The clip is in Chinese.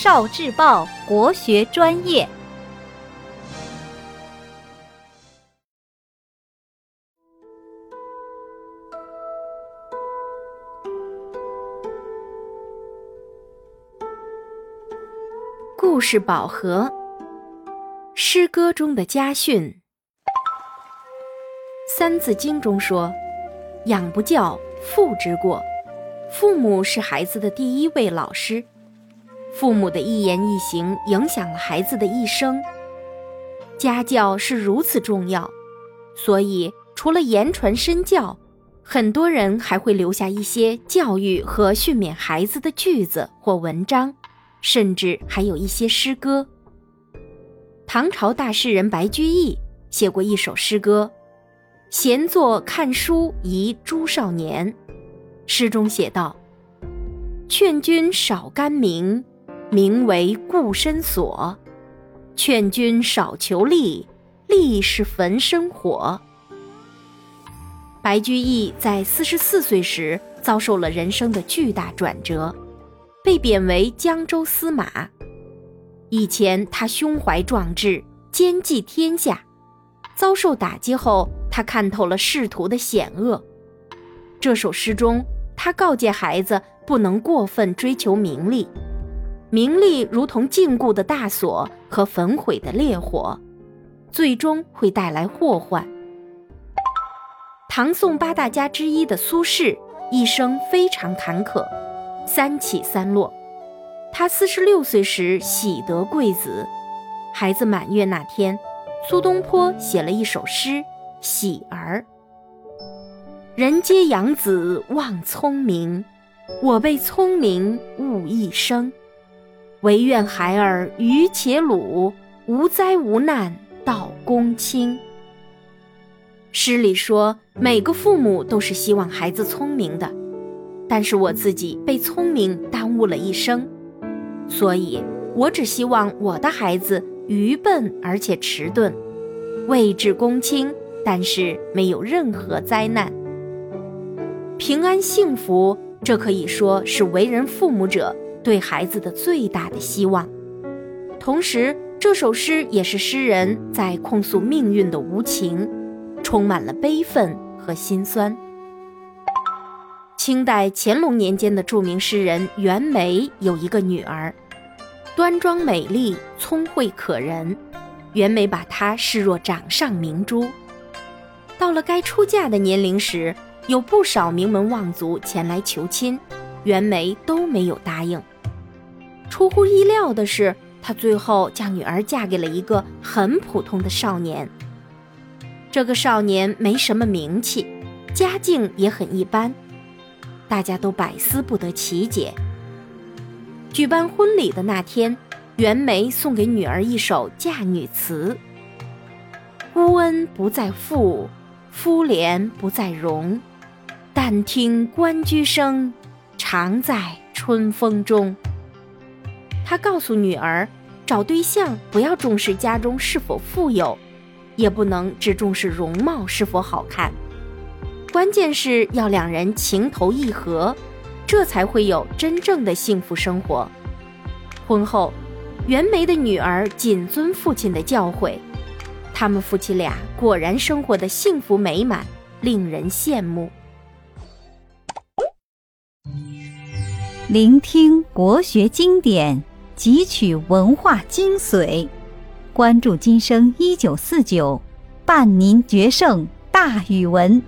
少智报国学专业。故事宝盒，诗歌中的家训，《三字经》中说：“养不教，父之过。”父母是孩子的第一位老师，父母的一言一行影响了孩子的一生。家教是如此重要，所以除了言传身教，很多人还会留下一些教育和训勉孩子的句子或文章，甚至还有一些诗歌。唐朝大诗人白居易写过一首诗歌：“闲坐看书宜朱少年。”诗中写道：“劝君少甘名，名为固身锁；劝君少求利，利是焚身火。”白居易在四十四岁时遭受了人生的巨大转折，被贬为江州司马。以前他胸怀壮志，兼济天下；遭受打击后，他看透了仕途的险恶。这首诗中。他告诫孩子不能过分追求名利，名利如同禁锢的大锁和焚毁的烈火，最终会带来祸患。唐宋八大家之一的苏轼一生非常坎坷，三起三落。他四十六岁时喜得贵子，孩子满月那天，苏东坡写了一首诗《喜儿》。人皆养子望聪明，我被聪明误一生。唯愿孩儿愚且鲁，无灾无难到公卿。诗里说，每个父母都是希望孩子聪明的，但是我自己被聪明耽误了一生，所以我只希望我的孩子愚笨而且迟钝，未至公卿，但是没有任何灾难。平安幸福，这可以说是为人父母者对孩子的最大的希望。同时，这首诗也是诗人在控诉命运的无情，充满了悲愤和心酸。清代乾隆年间的著名诗人袁枚有一个女儿，端庄美丽、聪慧可人，袁枚把她视若掌上明珠。到了该出嫁的年龄时，有不少名门望族前来求亲，袁枚都没有答应。出乎意料的是，他最后将女儿嫁给了一个很普通的少年。这个少年没什么名气，家境也很一般，大家都百思不得其解。举办婚礼的那天，袁枚送给女儿一首嫁女词：“乌恩不在富，夫廉不在荣。”但听关雎声，常在春风中。他告诉女儿，找对象不要重视家中是否富有，也不能只重视容貌是否好看，关键是要两人情投意合，这才会有真正的幸福生活。婚后，袁枚的女儿谨遵父亲的教诲，他们夫妻俩果然生活的幸福美满，令人羡慕。聆听国学经典，汲取文化精髓，关注今生一九四九，伴您决胜大语文。